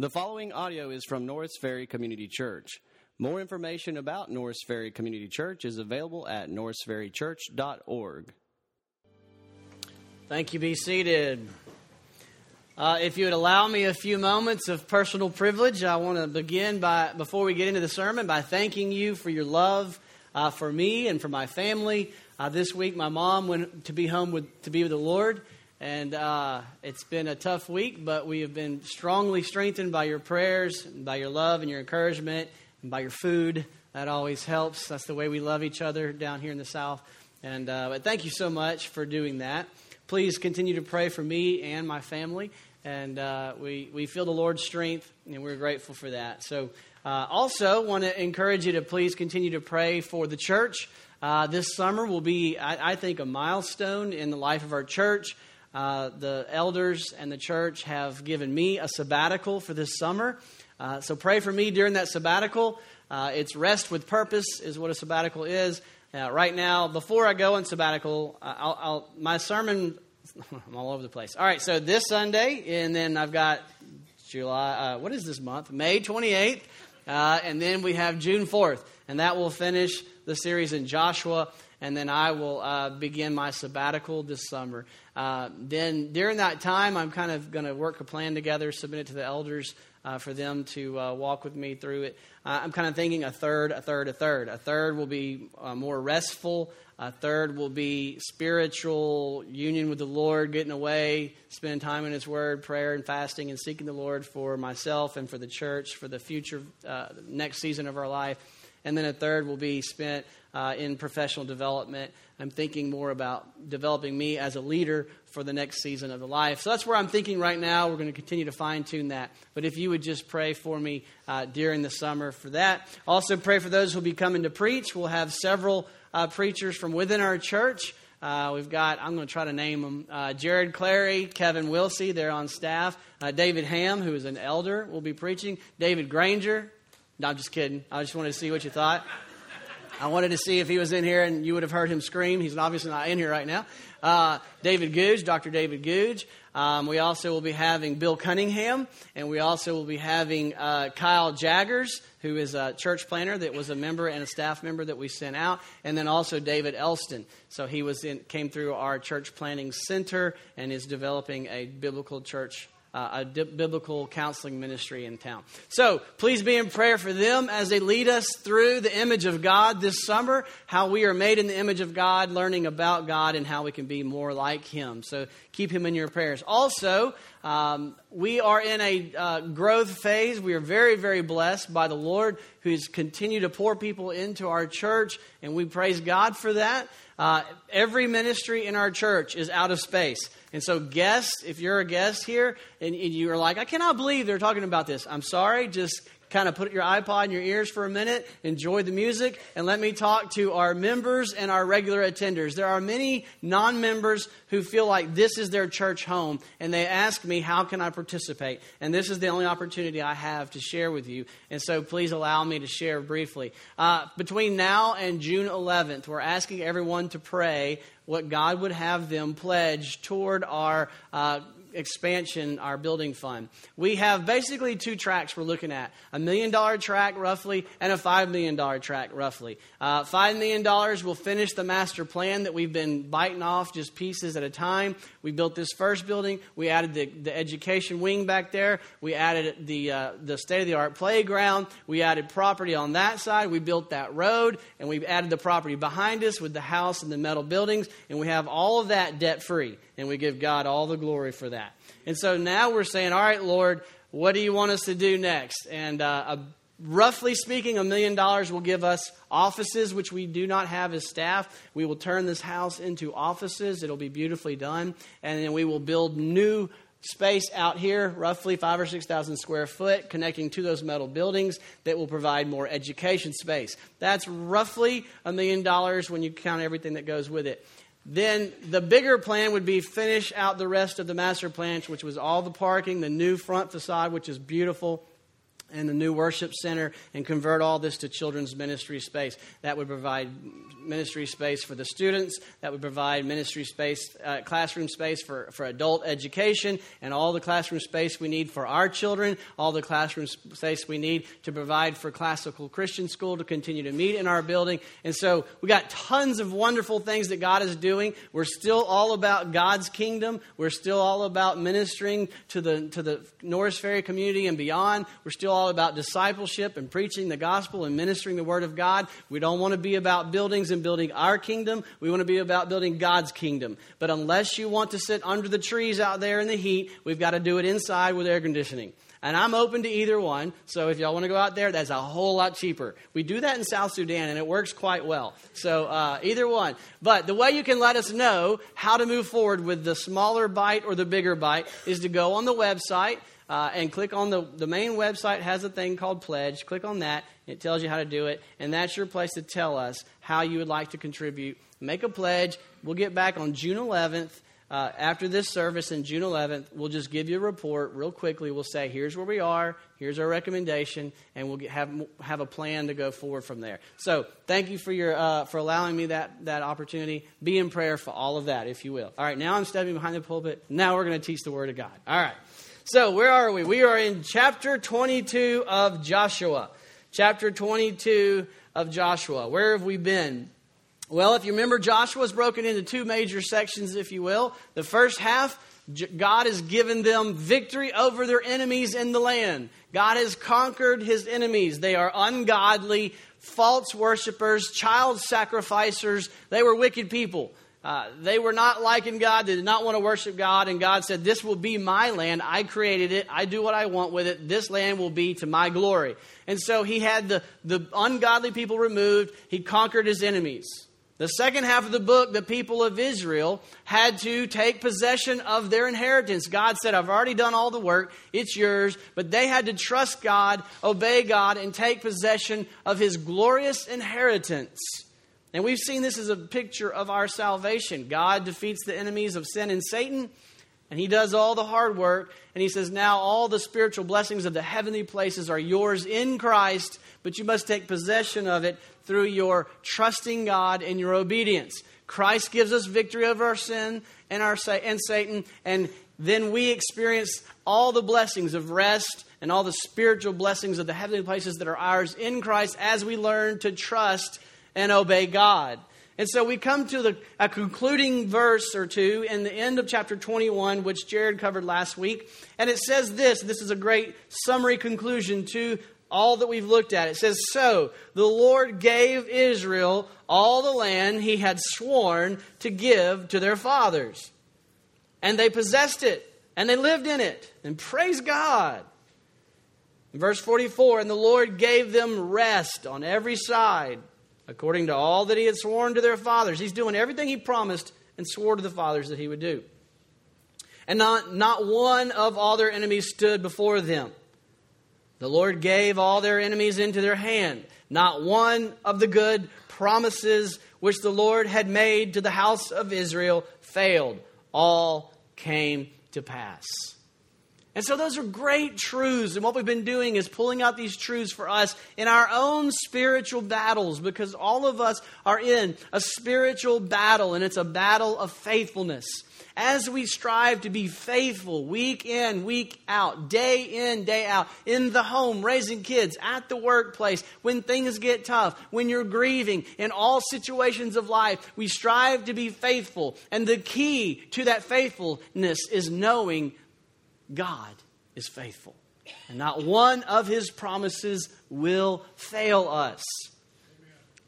The following audio is from Norris Ferry Community Church. More information about Norris Ferry Community Church is available at norrisferrychurch.org. Thank you. Be seated. Uh, if you would allow me a few moments of personal privilege, I want to begin by, before we get into the sermon, by thanking you for your love uh, for me and for my family. Uh, this week, my mom went to be home with, to be with the Lord. And uh, it's been a tough week, but we have been strongly strengthened by your prayers, by your love and your encouragement, and by your food. That always helps. That's the way we love each other down here in the South. And uh, but thank you so much for doing that. Please continue to pray for me and my family. And uh, we, we feel the Lord's strength, and we're grateful for that. So, uh, also want to encourage you to please continue to pray for the church. Uh, this summer will be, I, I think, a milestone in the life of our church. Uh, the elders and the church have given me a sabbatical for this summer. Uh, so pray for me during that sabbatical. Uh, it's rest with purpose, is what a sabbatical is. Uh, right now, before I go on sabbatical, uh, I'll, I'll, my sermon, I'm all over the place. All right, so this Sunday, and then I've got July, what is this month? May 28th, and then we have June 4th, and that will finish the series in Joshua and then I will uh, begin my sabbatical this summer. Uh, then during that time, I'm kind of going to work a plan together, submit it to the elders uh, for them to uh, walk with me through it. Uh, I'm kind of thinking a third, a third, a third. A third will be uh, more restful. A third will be spiritual union with the Lord, getting away, spending time in His Word, prayer and fasting, and seeking the Lord for myself and for the church for the future, next season of our life. And then a third will be spent uh, in professional development. I'm thinking more about developing me as a leader for the next season of the life. So that's where I'm thinking right now. We're going to continue to fine tune that. But if you would just pray for me uh, during the summer for that. Also, pray for those who will be coming to preach. We'll have several uh, preachers from within our church. Uh, we've got, I'm going to try to name them uh, Jared Clary, Kevin Wilsey, they're on staff. Uh, David Ham, who is an elder, will be preaching. David Granger. No, I'm just kidding. I just wanted to see what you thought. I wanted to see if he was in here and you would have heard him scream. He's obviously not in here right now. Uh, David Googe, Dr. David Googe. Um, we also will be having Bill Cunningham, and we also will be having uh, Kyle Jaggers, who is a church planner that was a member and a staff member that we sent out, and then also David Elston. So he was in, came through our church planning center and is developing a biblical church uh, a di- biblical counseling ministry in town. So please be in prayer for them as they lead us through the image of God this summer, how we are made in the image of God, learning about God, and how we can be more like Him. So keep Him in your prayers. Also, um, we are in a uh, growth phase. We are very, very blessed by the Lord who's continued to pour people into our church, and we praise God for that. Uh, every ministry in our church is out of space. And so, guests, if you're a guest here and, and you're like, I cannot believe they're talking about this, I'm sorry. Just kind of put your iPod in your ears for a minute, enjoy the music, and let me talk to our members and our regular attenders. There are many non members who feel like this is their church home, and they ask me, How can I participate? And this is the only opportunity I have to share with you. And so please allow me to share briefly. Uh, between now and June 11th, we're asking everyone to pray what God would have them pledge toward our uh, expansion, our building fund. We have basically two tracks we're looking at a million dollar track roughly and a five million dollar track roughly. Uh, five million dollars will finish the master plan that we've been biting off just pieces at a time. We built this first building. We added the, the education wing back there. We added the, uh, the state of the art playground. We added property on that side. We built that road and we've added the property behind us with the house and the metal buildings. And we have all of that debt free. And we give God all the glory for that. And so now we're saying, all right, Lord, what do you want us to do next? And uh, a, roughly speaking, a million dollars will give us offices, which we do not have as staff. We will turn this house into offices. It'll be beautifully done. And then we will build new space out here, roughly five or 6,000 square foot, connecting to those metal buildings that will provide more education space. That's roughly a million dollars when you count everything that goes with it. Then the bigger plan would be finish out the rest of the master plan, which was all the parking, the new front facade, which is beautiful, and the new worship center and convert all this to children's ministry space. That would provide ministry space for the students, that would provide ministry space, uh, classroom space for, for adult education, and all the classroom space we need for our children, all the classroom space we need to provide for classical Christian school to continue to meet in our building. And so we got tons of wonderful things that God is doing. We're still all about God's kingdom. We're still all about ministering to the, to the Norris Ferry community and beyond. We're still all about discipleship and preaching the gospel and ministering the word of God. We don't want to be about buildings and building our kingdom. We want to be about building God's kingdom. But unless you want to sit under the trees out there in the heat, we've got to do it inside with air conditioning. And I'm open to either one. So if y'all want to go out there, that's a whole lot cheaper. We do that in South Sudan, and it works quite well. So uh, either one. But the way you can let us know how to move forward with the smaller bite or the bigger bite is to go on the website uh, and click on the, the main website has a thing called pledge click on that it tells you how to do it and that's your place to tell us how you would like to contribute make a pledge we'll get back on june 11th uh, after this service in June 11th, we'll just give you a report real quickly. We'll say, here's where we are, here's our recommendation, and we'll get, have, have a plan to go forward from there. So, thank you for, your, uh, for allowing me that, that opportunity. Be in prayer for all of that, if you will. All right, now I'm stepping behind the pulpit. Now we're going to teach the Word of God. All right. So, where are we? We are in chapter 22 of Joshua. Chapter 22 of Joshua. Where have we been? Well, if you remember, Joshua is broken into two major sections, if you will. The first half, God has given them victory over their enemies in the land. God has conquered his enemies. They are ungodly, false worshippers, child sacrificers. They were wicked people. Uh, they were not liking God. They did not want to worship God. And God said, This will be my land. I created it. I do what I want with it. This land will be to my glory. And so he had the, the ungodly people removed. He conquered his enemies. The second half of the book, the people of Israel had to take possession of their inheritance. God said, I've already done all the work, it's yours. But they had to trust God, obey God, and take possession of his glorious inheritance. And we've seen this as a picture of our salvation. God defeats the enemies of sin and Satan, and He does all the hard work. And He says, Now all the spiritual blessings of the heavenly places are yours in Christ, but you must take possession of it through your trusting God and your obedience. Christ gives us victory over our sin and, our, and Satan, and then we experience all the blessings of rest and all the spiritual blessings of the heavenly places that are ours in Christ as we learn to trust and obey God. And so we come to the, a concluding verse or two in the end of chapter 21, which Jared covered last week. And it says this this is a great summary conclusion to all that we've looked at. It says, So the Lord gave Israel all the land he had sworn to give to their fathers. And they possessed it, and they lived in it. And praise God. In verse 44, and the Lord gave them rest on every side according to all that he had sworn to their fathers. He's doing everything he promised and swore to the fathers that he would do. And not, not one of all their enemies stood before them. The Lord gave all their enemies into their hand. Not one of the good promises which the Lord had made to the house of Israel failed. All came to pass. And so those are great truths. And what we've been doing is pulling out these truths for us in our own spiritual battles because all of us are in a spiritual battle and it's a battle of faithfulness. As we strive to be faithful week in, week out, day in, day out, in the home, raising kids, at the workplace, when things get tough, when you're grieving, in all situations of life, we strive to be faithful. And the key to that faithfulness is knowing God is faithful. And not one of his promises will fail us.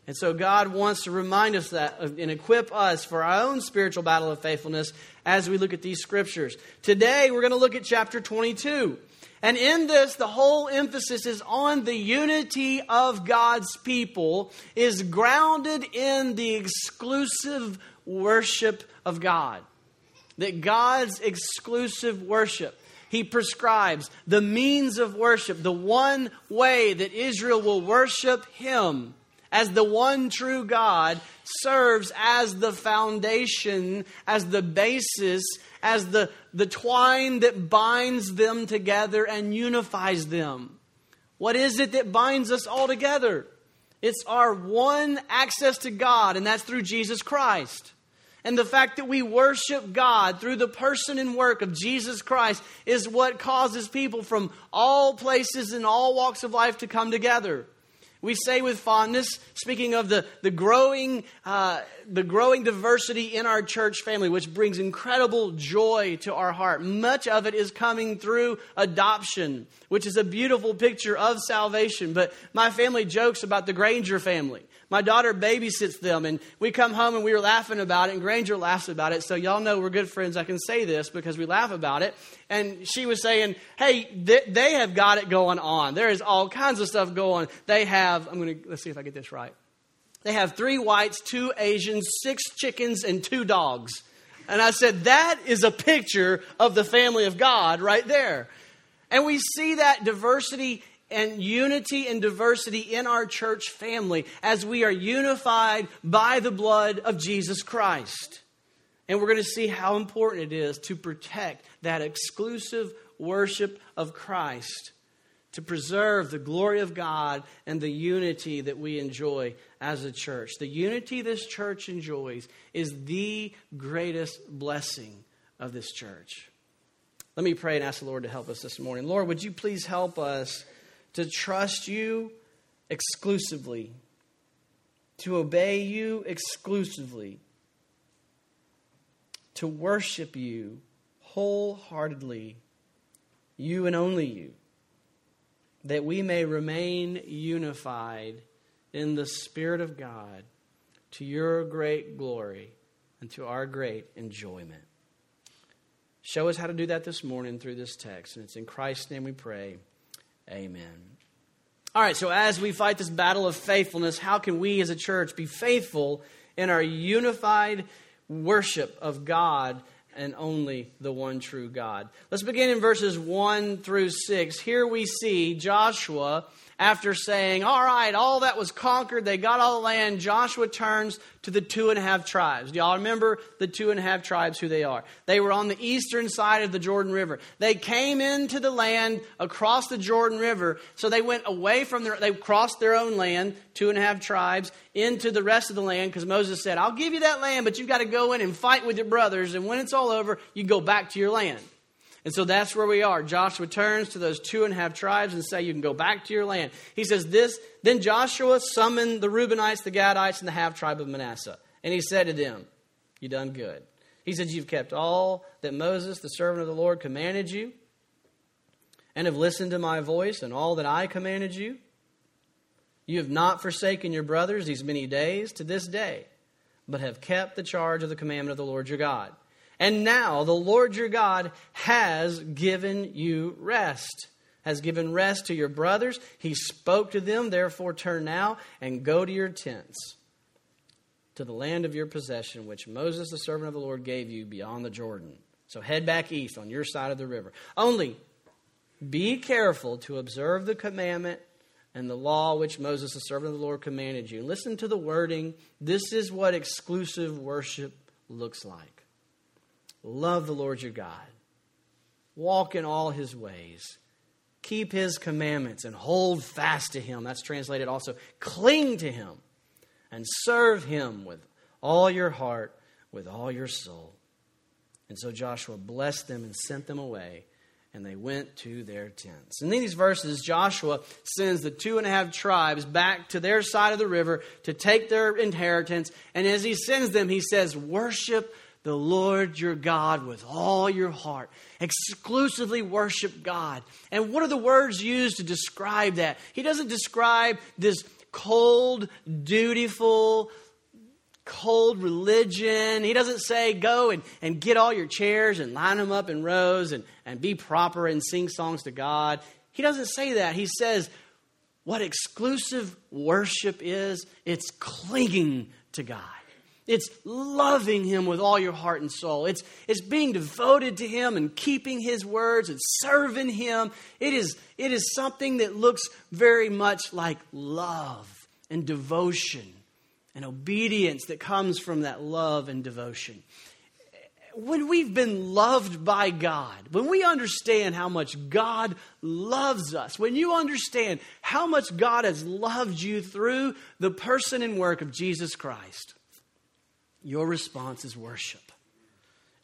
And so God wants to remind us that and equip us for our own spiritual battle of faithfulness as we look at these scriptures. Today we're going to look at chapter 22. And in this, the whole emphasis is on the unity of God's people, is grounded in the exclusive worship of God. That God's exclusive worship he prescribes the means of worship, the one way that Israel will worship Him as the one true God serves as the foundation, as the basis, as the, the twine that binds them together and unifies them. What is it that binds us all together? It's our one access to God, and that's through Jesus Christ. And the fact that we worship God through the person and work of Jesus Christ is what causes people from all places and all walks of life to come together. We say with fondness, speaking of the, the, growing, uh, the growing diversity in our church family, which brings incredible joy to our heart. Much of it is coming through adoption, which is a beautiful picture of salvation. But my family jokes about the Granger family. My daughter babysits them, and we come home and we were laughing about it, and Granger laughs about it. So, y'all know we're good friends. I can say this because we laugh about it. And she was saying, Hey, they have got it going on. There is all kinds of stuff going. They have, I'm going to, let's see if I get this right. They have three whites, two Asians, six chickens, and two dogs. And I said, That is a picture of the family of God right there. And we see that diversity and unity and diversity in our church family as we are unified by the blood of Jesus Christ. And we're going to see how important it is to protect that exclusive worship of Christ, to preserve the glory of God and the unity that we enjoy as a church. The unity this church enjoys is the greatest blessing of this church. Let me pray and ask the Lord to help us this morning. Lord, would you please help us? To trust you exclusively, to obey you exclusively, to worship you wholeheartedly, you and only you, that we may remain unified in the Spirit of God to your great glory and to our great enjoyment. Show us how to do that this morning through this text. And it's in Christ's name we pray. Amen. All right, so as we fight this battle of faithfulness, how can we as a church be faithful in our unified worship of God and only the one true God? Let's begin in verses 1 through 6. Here we see Joshua after saying, All right, all that was conquered, they got all the land, Joshua turns to the two and a half tribes. Do y'all remember the two and a half tribes, who they are? They were on the eastern side of the Jordan River. They came into the land across the Jordan River, so they went away from their, they crossed their own land, two and a half tribes, into the rest of the land, because Moses said, I'll give you that land, but you've got to go in and fight with your brothers, and when it's all over, you go back to your land. And so that's where we are. Joshua turns to those two and a half tribes and say, You can go back to your land. He says, This then Joshua summoned the Reubenites, the Gadites, and the half tribe of Manasseh. And he said to them, You done good. He said, You've kept all that Moses, the servant of the Lord, commanded you, and have listened to my voice and all that I commanded you. You have not forsaken your brothers these many days to this day, but have kept the charge of the commandment of the Lord your God. And now the Lord your God has given you rest, has given rest to your brothers. He spoke to them, therefore turn now and go to your tents, to the land of your possession, which Moses, the servant of the Lord, gave you beyond the Jordan. So head back east on your side of the river. Only be careful to observe the commandment and the law which Moses, the servant of the Lord, commanded you. Listen to the wording. This is what exclusive worship looks like. Love the Lord your God. Walk in all his ways. Keep his commandments and hold fast to him. That's translated also. Cling to him and serve him with all your heart, with all your soul. And so Joshua blessed them and sent them away, and they went to their tents. And in these verses, Joshua sends the two and a half tribes back to their side of the river to take their inheritance. And as he sends them, he says, Worship the Lord your God with all your heart. Exclusively worship God. And what are the words used to describe that? He doesn't describe this cold, dutiful, cold religion. He doesn't say go and, and get all your chairs and line them up in rows and, and be proper and sing songs to God. He doesn't say that. He says what exclusive worship is it's clinging to God. It's loving Him with all your heart and soul. It's, it's being devoted to Him and keeping His words and serving Him. It is, it is something that looks very much like love and devotion and obedience that comes from that love and devotion. when we've been loved by God, when we understand how much God loves us, when you understand how much God has loved you through the person and work of Jesus Christ, your response is worship.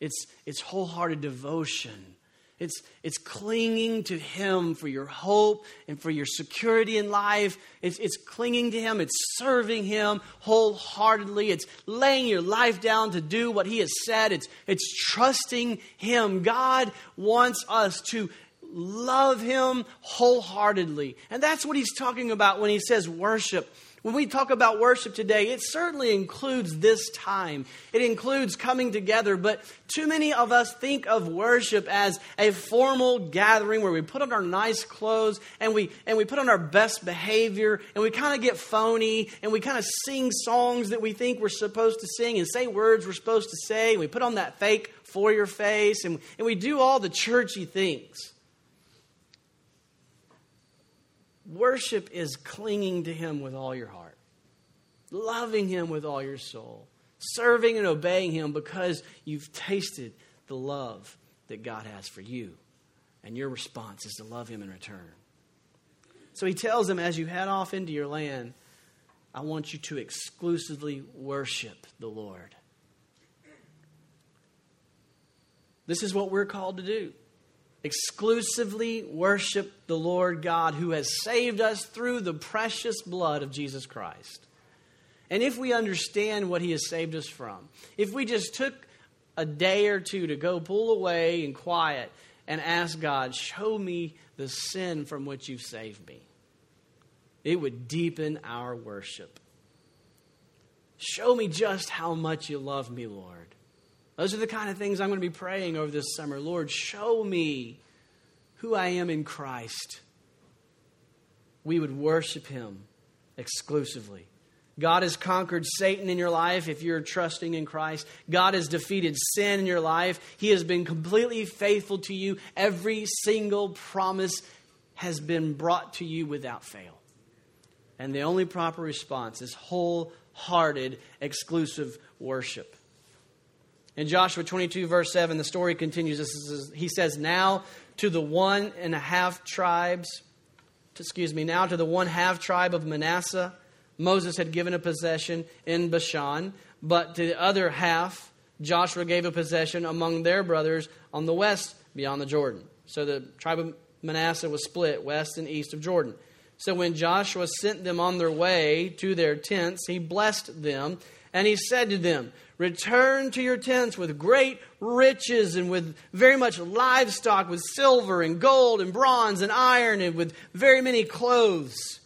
It's, it's wholehearted devotion it's, it's clinging to Him for your hope and for your security in life. It's, it's clinging to Him. It's serving Him wholeheartedly. It's laying your life down to do what He has said. It's, it's trusting Him. God wants us to love Him wholeheartedly. And that's what He's talking about when He says worship. When we talk about worship today, it certainly includes this time. It includes coming together, but too many of us think of worship as a formal gathering where we put on our nice clothes and we and we put on our best behavior and we kind of get phony and we kind of sing songs that we think we're supposed to sing and say words we're supposed to say and we put on that fake for your face and, and we do all the churchy things. Worship is clinging to Him with all your heart, loving Him with all your soul, serving and obeying Him because you've tasted the love that God has for you. And your response is to love Him in return. So He tells them as you head off into your land, I want you to exclusively worship the Lord. This is what we're called to do exclusively worship the Lord God who has saved us through the precious blood of Jesus Christ. And if we understand what he has saved us from, if we just took a day or two to go pull away in quiet and ask God, show me the sin from which you've saved me, it would deepen our worship. Show me just how much you love me, Lord. Those are the kind of things I'm going to be praying over this summer. Lord, show me who I am in Christ. We would worship Him exclusively. God has conquered Satan in your life if you're trusting in Christ. God has defeated sin in your life. He has been completely faithful to you. Every single promise has been brought to you without fail. And the only proper response is wholehearted, exclusive worship. In Joshua 22, verse 7, the story continues. Is, he says, Now to the one and a half tribes, excuse me, now to the one half tribe of Manasseh, Moses had given a possession in Bashan, but to the other half, Joshua gave a possession among their brothers on the west beyond the Jordan. So the tribe of Manasseh was split west and east of Jordan. So when Joshua sent them on their way to their tents, he blessed them, and he said to them, Return to your tents with great riches and with very much livestock, with silver and gold and bronze and iron, and with very many clothes.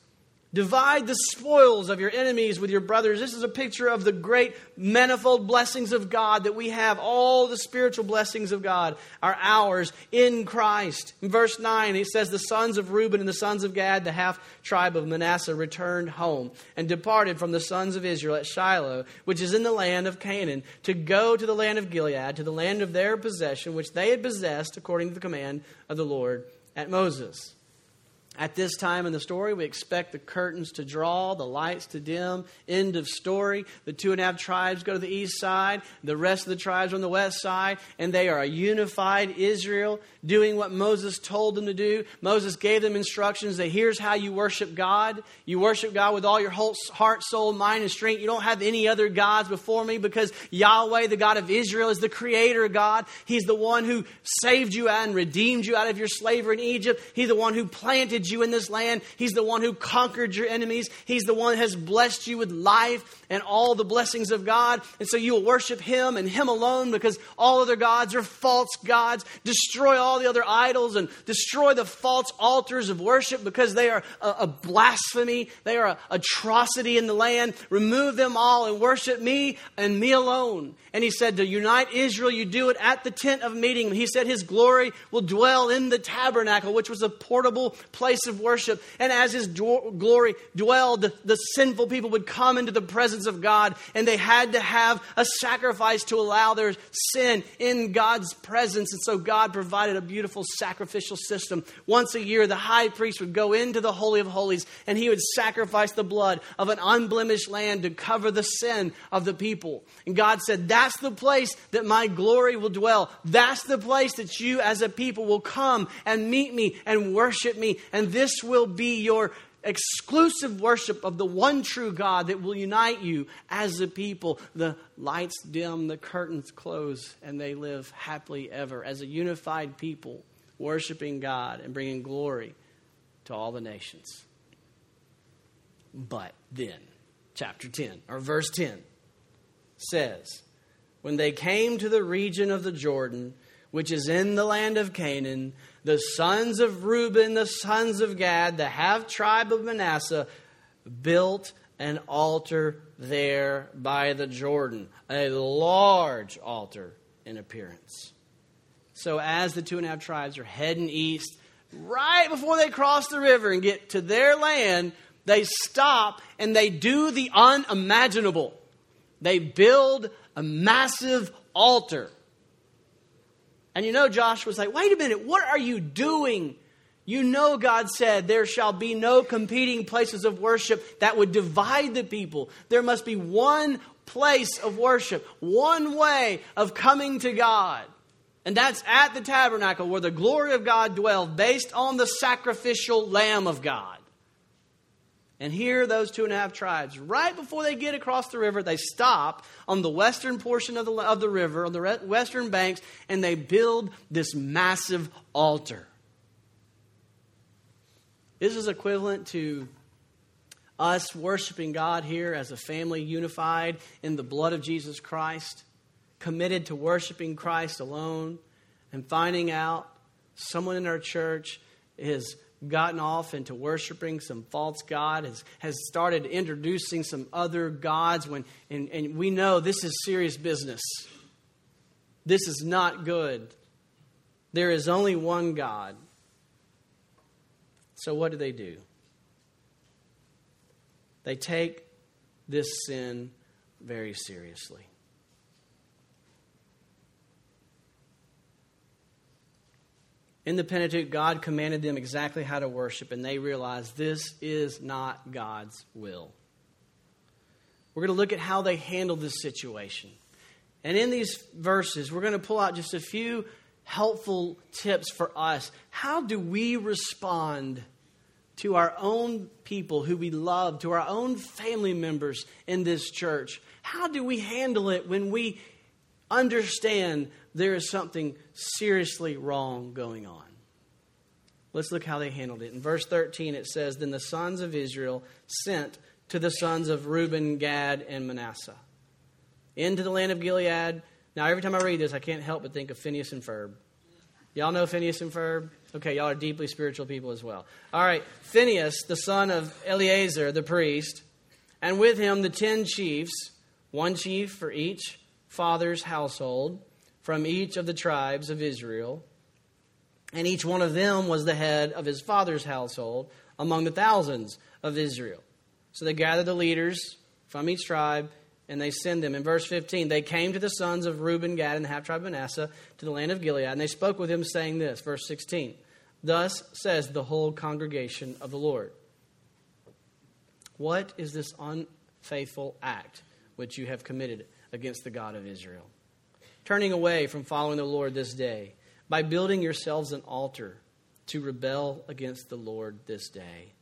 Divide the spoils of your enemies with your brothers. This is a picture of the great manifold blessings of God that we have. All the spiritual blessings of God are ours in Christ. In verse 9, he says, The sons of Reuben and the sons of Gad, the half tribe of Manasseh, returned home and departed from the sons of Israel at Shiloh, which is in the land of Canaan, to go to the land of Gilead, to the land of their possession, which they had possessed according to the command of the Lord at Moses. At this time in the story, we expect the curtains to draw, the lights to dim. End of story. The two and a half tribes go to the east side, the rest of the tribes on the west side, and they are a unified Israel doing what Moses told them to do. Moses gave them instructions that here's how you worship God. You worship God with all your whole heart, soul, mind, and strength. You don't have any other gods before me because Yahweh, the God of Israel, is the creator God. He's the one who saved you and redeemed you out of your slavery in Egypt. He's the one who planted you in this land. He's the one who conquered your enemies. He's the one who has blessed you with life and all the blessings of God. And so you will worship Him and Him alone because all other gods are false gods. Destroy all the other idols and destroy the false altars of worship because they are a, a blasphemy. They are an atrocity in the land. Remove them all and worship me and me alone. And he said, To unite Israel, you do it at the tent of meeting. He said, His glory will dwell in the tabernacle, which was a portable place place of worship. And as his glory dwelled, the, the sinful people would come into the presence of God, and they had to have a sacrifice to allow their sin in God's presence. And so God provided a beautiful sacrificial system. Once a year, the high priest would go into the Holy of Holies, and he would sacrifice the blood of an unblemished lamb to cover the sin of the people. And God said, That's the place that my glory will dwell. That's the place that you as a people will come and meet me and worship me. And this will be your exclusive worship of the one true God that will unite you as a people. The lights dim, the curtains close, and they live happily ever as a unified people, worshiping God and bringing glory to all the nations. But then, chapter 10, or verse 10, says, When they came to the region of the Jordan, which is in the land of Canaan, the sons of Reuben, the sons of Gad, the half tribe of Manasseh, built an altar there by the Jordan, a large altar in appearance. So, as the two and a half tribes are heading east, right before they cross the river and get to their land, they stop and they do the unimaginable. They build a massive altar. And you know, Josh was like, wait a minute, what are you doing? You know, God said, there shall be no competing places of worship that would divide the people. There must be one place of worship, one way of coming to God. And that's at the tabernacle where the glory of God dwelled, based on the sacrificial Lamb of God. And here, those two and a half tribes, right before they get across the river, they stop on the western portion of the, of the river, on the western banks, and they build this massive altar. This is equivalent to us worshiping God here as a family unified in the blood of Jesus Christ, committed to worshiping Christ alone, and finding out someone in our church is gotten off into worshiping some false god, has, has started introducing some other gods, when, and, and we know this is serious business. This is not good. There is only one God. So, what do they do? They take this sin very seriously. In the Pentateuch, God commanded them exactly how to worship, and they realized this is not God's will. We're going to look at how they handled this situation. And in these verses, we're going to pull out just a few helpful tips for us. How do we respond to our own people who we love, to our own family members in this church? How do we handle it when we understand there is something seriously wrong going on. Let's look how they handled it. In verse 13, it says Then the sons of Israel sent to the sons of Reuben, Gad, and Manasseh into the land of Gilead. Now, every time I read this, I can't help but think of Phineas and Ferb. Y'all know Phineas and Ferb? Okay, y'all are deeply spiritual people as well. All right, Phinehas, the son of Eleazar, the priest, and with him the ten chiefs, one chief for each father's household from each of the tribes of Israel, and each one of them was the head of his father's household among the thousands of Israel. So they gathered the leaders from each tribe and they send them. In verse 15, they came to the sons of Reuben, Gad, and the half tribe of Manasseh to the land of Gilead, and they spoke with him, saying this. Verse 16, Thus says the whole congregation of the Lord. What is this unfaithful act which you have committed against the God of Israel. Turning away from following the Lord this day by building yourselves an altar to rebel against the Lord this day.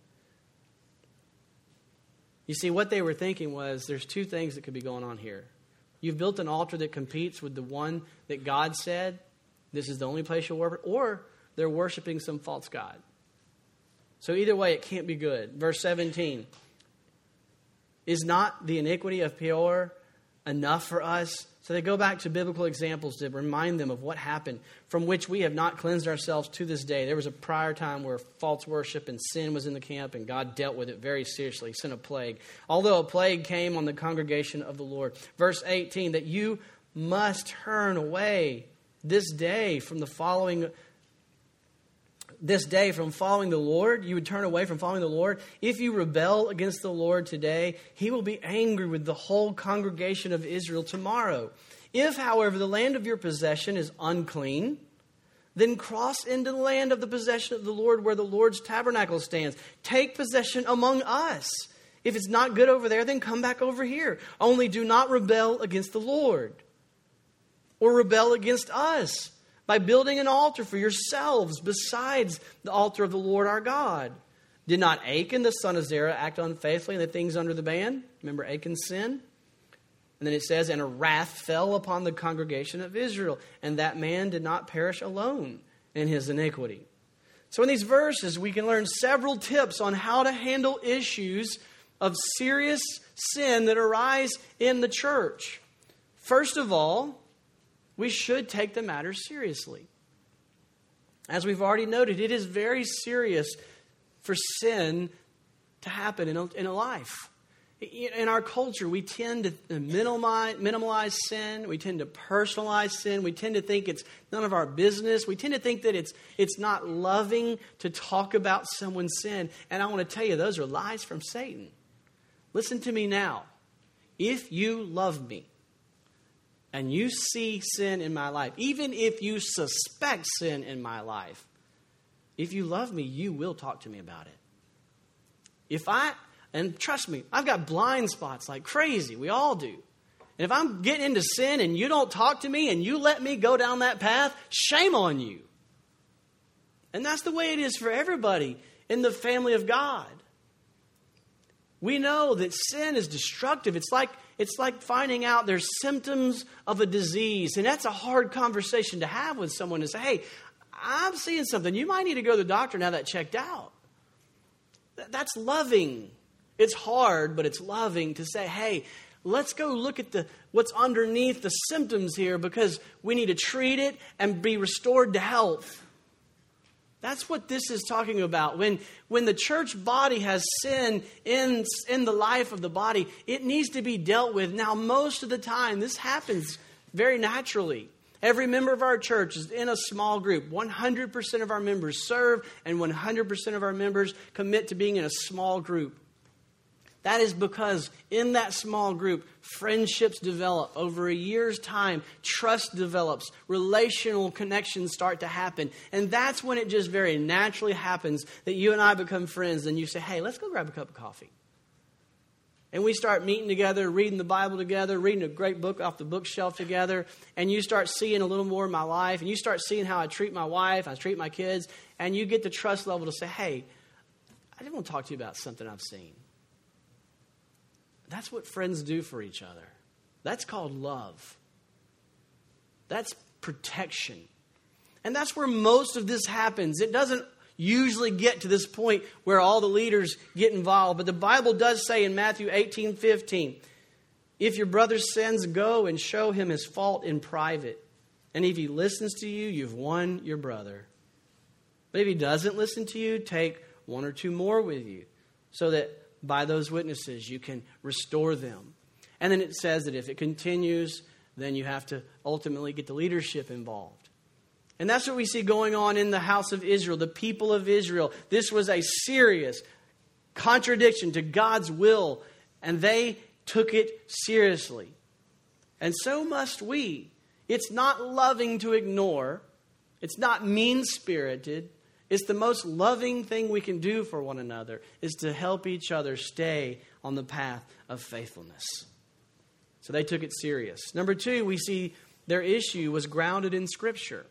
You see, what they were thinking was there's two things that could be going on here. You've built an altar that competes with the one that God said, this is the only place you'll worship, or they're worshiping some false God. So either way, it can't be good. Verse 17 Is not the iniquity of Peor enough for us. So they go back to biblical examples to remind them of what happened, from which we have not cleansed ourselves to this day. There was a prior time where false worship and sin was in the camp, and God dealt with it very seriously. He sent a plague. Although a plague came on the congregation of the Lord. Verse 18 that you must turn away this day from the following this day from following the Lord, you would turn away from following the Lord, if you rebel against the Lord today, he will be angry with the whole congregation of Israel tomorrow. If, however, the land of your possession is unclean, then cross into the land of the possession of the Lord where the Lord's tabernacle stands. Take possession among us. If it's not good over there, then come back over here. Only do not rebel against the Lord or rebel against us by building an altar for yourselves besides the altar of the Lord our God. Did not Achan, the son of Zerah, act unfaithfully in the things under the ban? Remember Achan's sin? And then it says, And a wrath fell upon the congregation of Israel, and that man did not perish alone in his iniquity. So, in these verses, we can learn several tips on how to handle issues of serious sin that arise in the church. First of all, we should take the matter seriously. As we've already noted, it is very serious for sin to happen in a, in a life. In our culture, we tend to minimize, minimize sin. We tend to personalize sin. We tend to think it's none of our business. We tend to think that it's, it's not loving to talk about someone's sin. And I want to tell you, those are lies from Satan. Listen to me now. If you love me and you see sin in my life, even if you suspect sin in my life, if you love me, you will talk to me about it. If I, and trust me, I've got blind spots like crazy. We all do. And if I'm getting into sin and you don't talk to me and you let me go down that path, shame on you. And that's the way it is for everybody in the family of God. We know that sin is destructive. It's like, it's like finding out there's symptoms of a disease. And that's a hard conversation to have with someone to say, hey, I'm seeing something. You might need to go to the doctor now that checked out. That's loving. It's hard, but it's loving to say, hey, let's go look at the what's underneath the symptoms here because we need to treat it and be restored to health. That's what this is talking about. When, when the church body has sin in, in the life of the body, it needs to be dealt with. Now, most of the time, this happens very naturally. Every member of our church is in a small group. 100% of our members serve, and 100% of our members commit to being in a small group. That is because in that small group, friendships develop. Over a year's time, trust develops, relational connections start to happen. And that's when it just very naturally happens that you and I become friends and you say, hey, let's go grab a cup of coffee. And we start meeting together, reading the Bible together, reading a great book off the bookshelf together, and you start seeing a little more of my life, and you start seeing how I treat my wife, I treat my kids, and you get the trust level to say, hey, I just want to talk to you about something I've seen. That's what friends do for each other. That's called love. That's protection. And that's where most of this happens. It doesn't usually get to this point where all the leaders get involved, but the Bible does say in Matthew 18 15, if your brother sins, go and show him his fault in private. And if he listens to you, you've won your brother. But if he doesn't listen to you, take one or two more with you so that by those witnesses. You can restore them. And then it says that if it continues, then you have to ultimately get the leadership involved. And that's what we see going on in the house of Israel, the people of Israel. This was a serious contradiction to God's will, and they took it seriously. And so must we. It's not loving to ignore, it's not mean spirited, it's the most loving thing we can do for one another is to help each other stay on the path of faithfulness. So they took it serious. Number two, we see their issue was grounded in Scripture.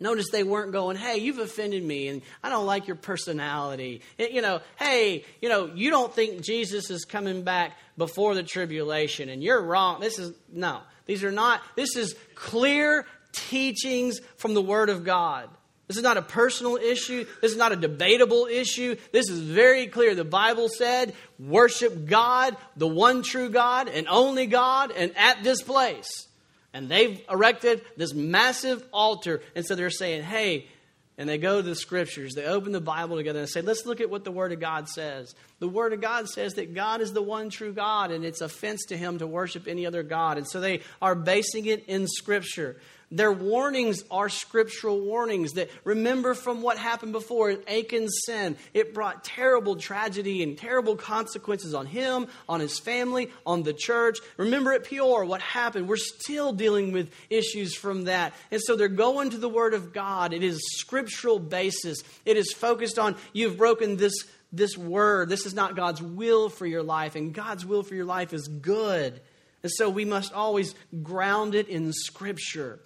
Notice they weren't going, hey, you've offended me and I don't like your personality. You know, hey, you know, you don't think Jesus is coming back before the tribulation and you're wrong. This is, no, these are not, this is clear teachings from the Word of God. This is not a personal issue. This is not a debatable issue. This is very clear. The Bible said, worship God, the one true God, and only God, and at this place. And they've erected this massive altar. And so they're saying, hey, and they go to the scriptures, they open the Bible together and say, let's look at what the Word of God says. The Word of God says that God is the one true God, and it's offense to Him to worship any other God. And so they are basing it in Scripture. Their warnings are scriptural warnings that remember from what happened before Achan's sin. It brought terrible tragedy and terrible consequences on him, on his family, on the church. Remember at Peor what happened. We're still dealing with issues from that. And so they're going to the Word of God. It is scriptural basis. It is focused on you've broken this this word. This is not God's will for your life, and God's will for your life is good. And so we must always ground it in Scripture.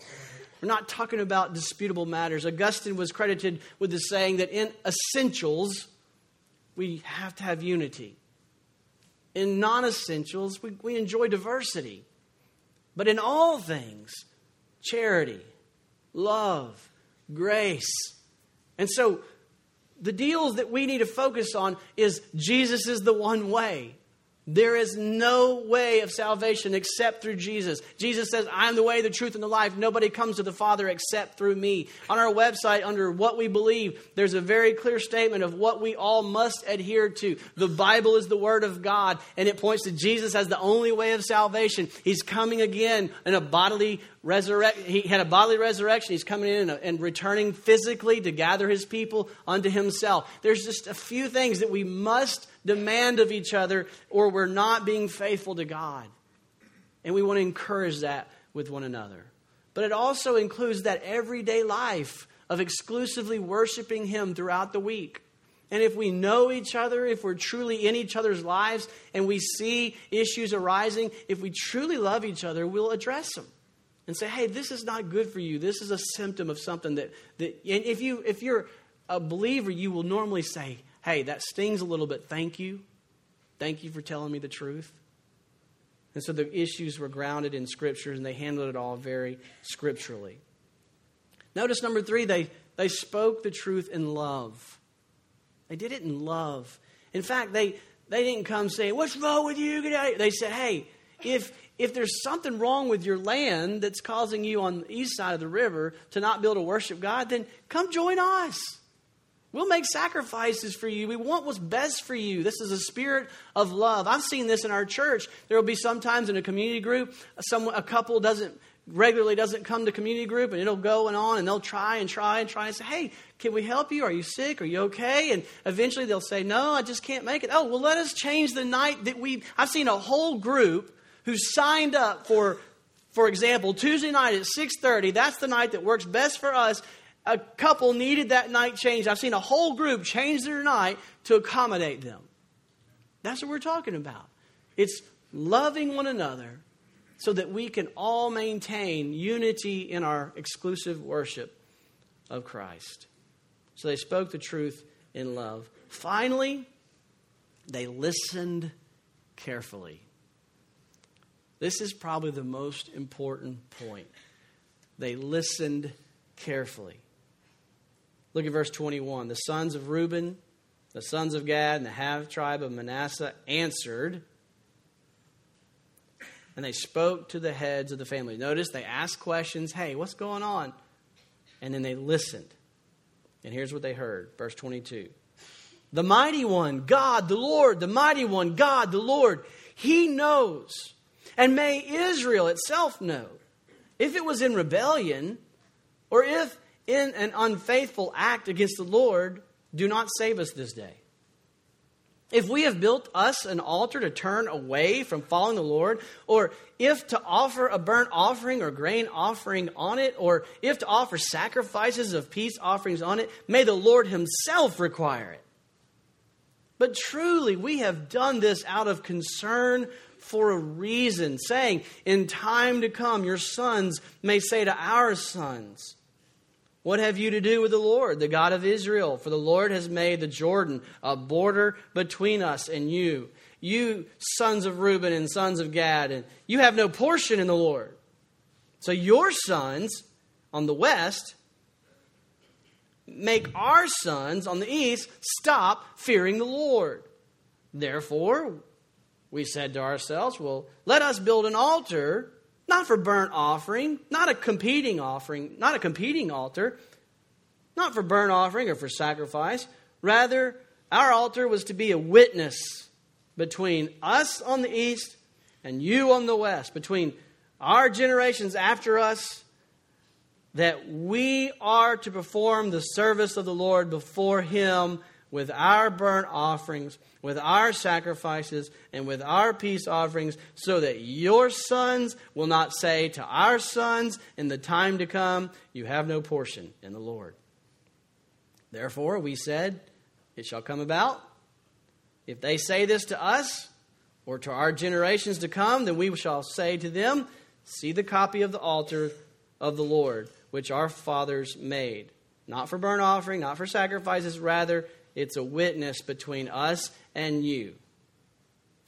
We're not talking about disputable matters. Augustine was credited with the saying that in essentials, we have to have unity. In non essentials, we, we enjoy diversity. But in all things, charity, love, grace. And so the deals that we need to focus on is Jesus is the one way. There is no way of salvation except through Jesus. Jesus says, I'm the way, the truth, and the life. Nobody comes to the Father except through me. On our website, under what we believe, there's a very clear statement of what we all must adhere to. The Bible is the Word of God, and it points to Jesus as the only way of salvation. He's coming again in a bodily resurrection. He had a bodily resurrection. He's coming in and returning physically to gather his people unto himself. There's just a few things that we must demand of each other, or we're not being faithful to God. And we want to encourage that with one another. But it also includes that everyday life of exclusively worshiping Him throughout the week. And if we know each other, if we're truly in each other's lives, and we see issues arising, if we truly love each other, we'll address them and say, hey, this is not good for you. This is a symptom of something that, that and if, you, if you're a believer, you will normally say, hey, that stings a little bit. Thank you. Thank you for telling me the truth. And so the issues were grounded in Scripture and they handled it all very scripturally. Notice number three, they, they spoke the truth in love. They did it in love. In fact, they, they didn't come saying, What's wrong with you? They said, Hey, if, if there's something wrong with your land that's causing you on the east side of the river to not be able to worship God, then come join us. We'll make sacrifices for you. We want what's best for you. This is a spirit of love. I've seen this in our church. There will be sometimes in a community group, some, a couple doesn't regularly doesn't come to community group and it'll go and on and they'll try and try and try and say, Hey, can we help you? Are you sick? Are you okay? And eventually they'll say, No, I just can't make it. Oh, well, let us change the night that we. I've seen a whole group who signed up for, for example, Tuesday night at 6:30. That's the night that works best for us a couple needed that night changed. I've seen a whole group change their night to accommodate them. That's what we're talking about. It's loving one another so that we can all maintain unity in our exclusive worship of Christ. So they spoke the truth in love. Finally, they listened carefully. This is probably the most important point. They listened carefully. Look at verse 21. The sons of Reuben, the sons of Gad, and the half tribe of Manasseh answered, and they spoke to the heads of the family. Notice they asked questions Hey, what's going on? And then they listened. And here's what they heard. Verse 22. The mighty one, God, the Lord, the mighty one, God, the Lord, he knows. And may Israel itself know. If it was in rebellion, or if in an unfaithful act against the Lord, do not save us this day. If we have built us an altar to turn away from following the Lord, or if to offer a burnt offering or grain offering on it, or if to offer sacrifices of peace offerings on it, may the Lord Himself require it. But truly, we have done this out of concern for a reason, saying, In time to come, your sons may say to our sons, what have you to do with the Lord, the God of Israel? For the Lord has made the Jordan a border between us and you. You sons of Reuben and sons of Gad, and you have no portion in the Lord. So your sons on the west make our sons on the east stop fearing the Lord. Therefore, we said to ourselves, Well, let us build an altar not for burnt offering, not a competing offering, not a competing altar, not for burnt offering or for sacrifice. Rather, our altar was to be a witness between us on the east and you on the west, between our generations after us that we are to perform the service of the Lord before Him with our burnt offerings, with our sacrifices, and with our peace offerings, so that your sons will not say to our sons in the time to come, You have no portion in the Lord. Therefore, we said, It shall come about. If they say this to us, or to our generations to come, then we shall say to them, See the copy of the altar of the Lord, which our fathers made. Not for burnt offering, not for sacrifices, rather, it's a witness between us and you.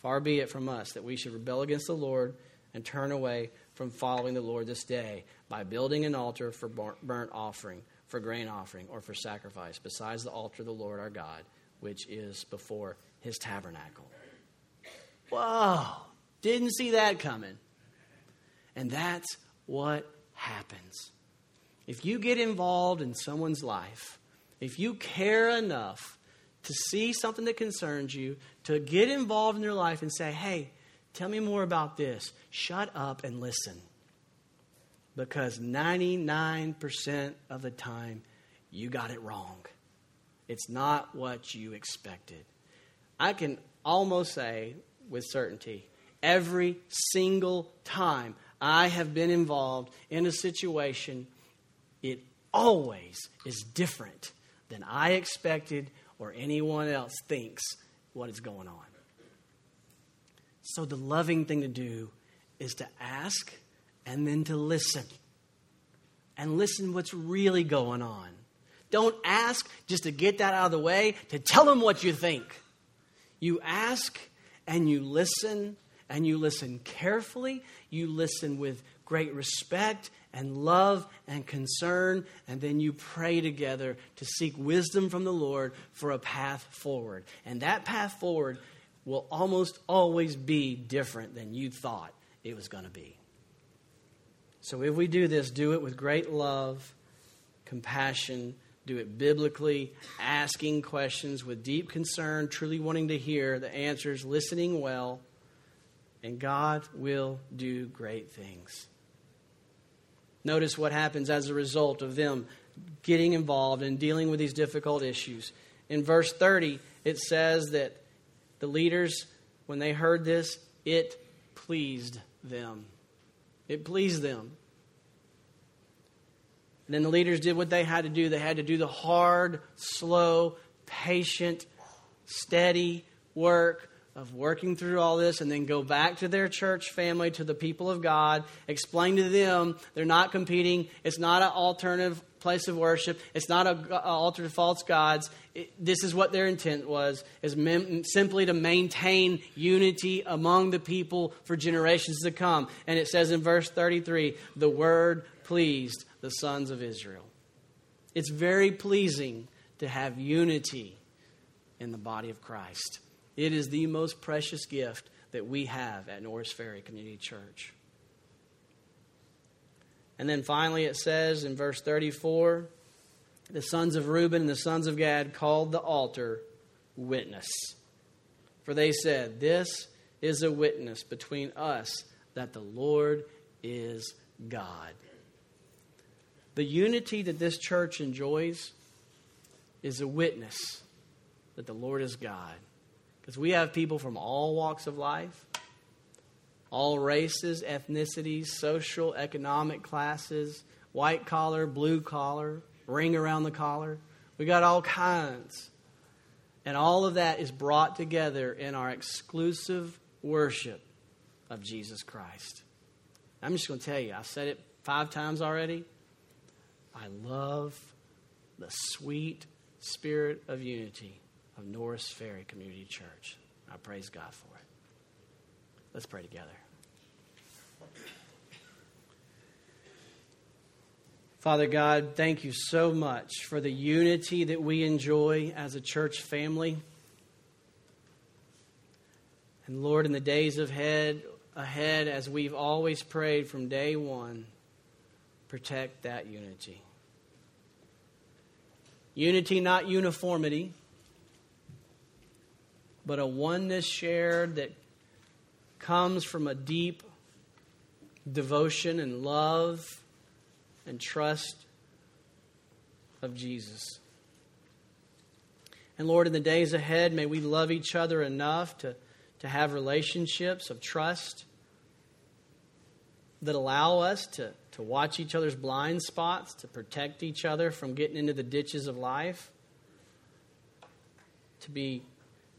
Far be it from us that we should rebel against the Lord and turn away from following the Lord this day by building an altar for burnt offering, for grain offering, or for sacrifice, besides the altar of the Lord our God, which is before his tabernacle. Whoa, didn't see that coming. And that's what happens. If you get involved in someone's life, if you care enough to see something that concerns you, to get involved in their life and say, hey, tell me more about this, shut up and listen. Because 99% of the time, you got it wrong. It's not what you expected. I can almost say with certainty every single time I have been involved in a situation, it always is different than I expected or anyone else thinks what is going on. So, the loving thing to do is to ask and then to listen. And listen what's really going on. Don't ask just to get that out of the way, to tell them what you think. You ask and you listen and you listen carefully, you listen with great respect and love and concern, and then you pray together to seek wisdom from the Lord for a path forward. And that path forward will almost always be different than you thought it was going to be. So if we do this, do it with great love, compassion, do it biblically, asking questions with deep concern, truly wanting to hear the answers, listening well and God will do great things. Notice what happens as a result of them getting involved and dealing with these difficult issues. In verse 30, it says that the leaders, when they heard this, it pleased them. It pleased them. And then the leaders did what they had to do. They had to do the hard, slow, patient, steady work of working through all this and then go back to their church family, to the people of God, explain to them they're not competing. It's not an alternative place of worship. It's not an altar to false gods. It, this is what their intent was, is mem- simply to maintain unity among the people for generations to come. And it says in verse 33, the word pleased the sons of Israel. It's very pleasing to have unity in the body of Christ. It is the most precious gift that we have at Norris Ferry Community Church. And then finally, it says in verse 34 the sons of Reuben and the sons of Gad called the altar witness. For they said, This is a witness between us that the Lord is God. The unity that this church enjoys is a witness that the Lord is God. Because we have people from all walks of life, all races, ethnicities, social, economic classes, white collar, blue collar, ring around the collar. We got all kinds. And all of that is brought together in our exclusive worship of Jesus Christ. I'm just going to tell you, I've said it five times already. I love the sweet spirit of unity of Norris Ferry Community Church. I praise God for it. Let's pray together. Father God, thank you so much for the unity that we enjoy as a church family. And Lord, in the days ahead, ahead, as we've always prayed from day one, protect that unity. Unity, not uniformity but a oneness shared that comes from a deep devotion and love and trust of Jesus. And Lord, in the days ahead, may we love each other enough to, to have relationships of trust that allow us to, to watch each other's blind spots, to protect each other from getting into the ditches of life, to be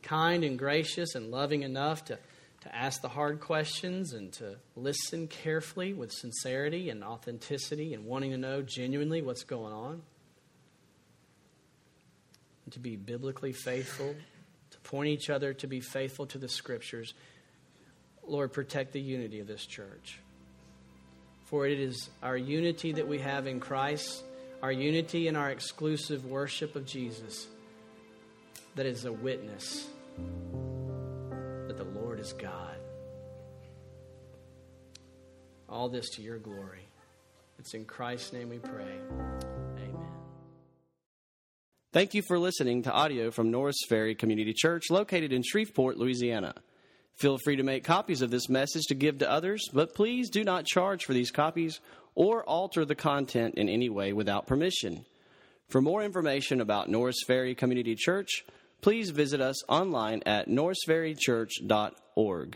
kind and gracious and loving enough to, to ask the hard questions and to listen carefully with sincerity and authenticity and wanting to know genuinely what's going on to be biblically faithful, to point each other to be faithful to the scriptures. Lord, protect the unity of this church. For it is our unity that we have in Christ, our unity in our exclusive worship of Jesus, that is a witness that the Lord is God. All this to your glory. It's in Christ's name we pray. Amen. Thank you for listening to audio from Norris Ferry Community Church located in Shreveport, Louisiana. Feel free to make copies of this message to give to others, but please do not charge for these copies or alter the content in any way without permission. For more information about Norris Ferry Community Church, please visit us online at norrisferrychurch.org.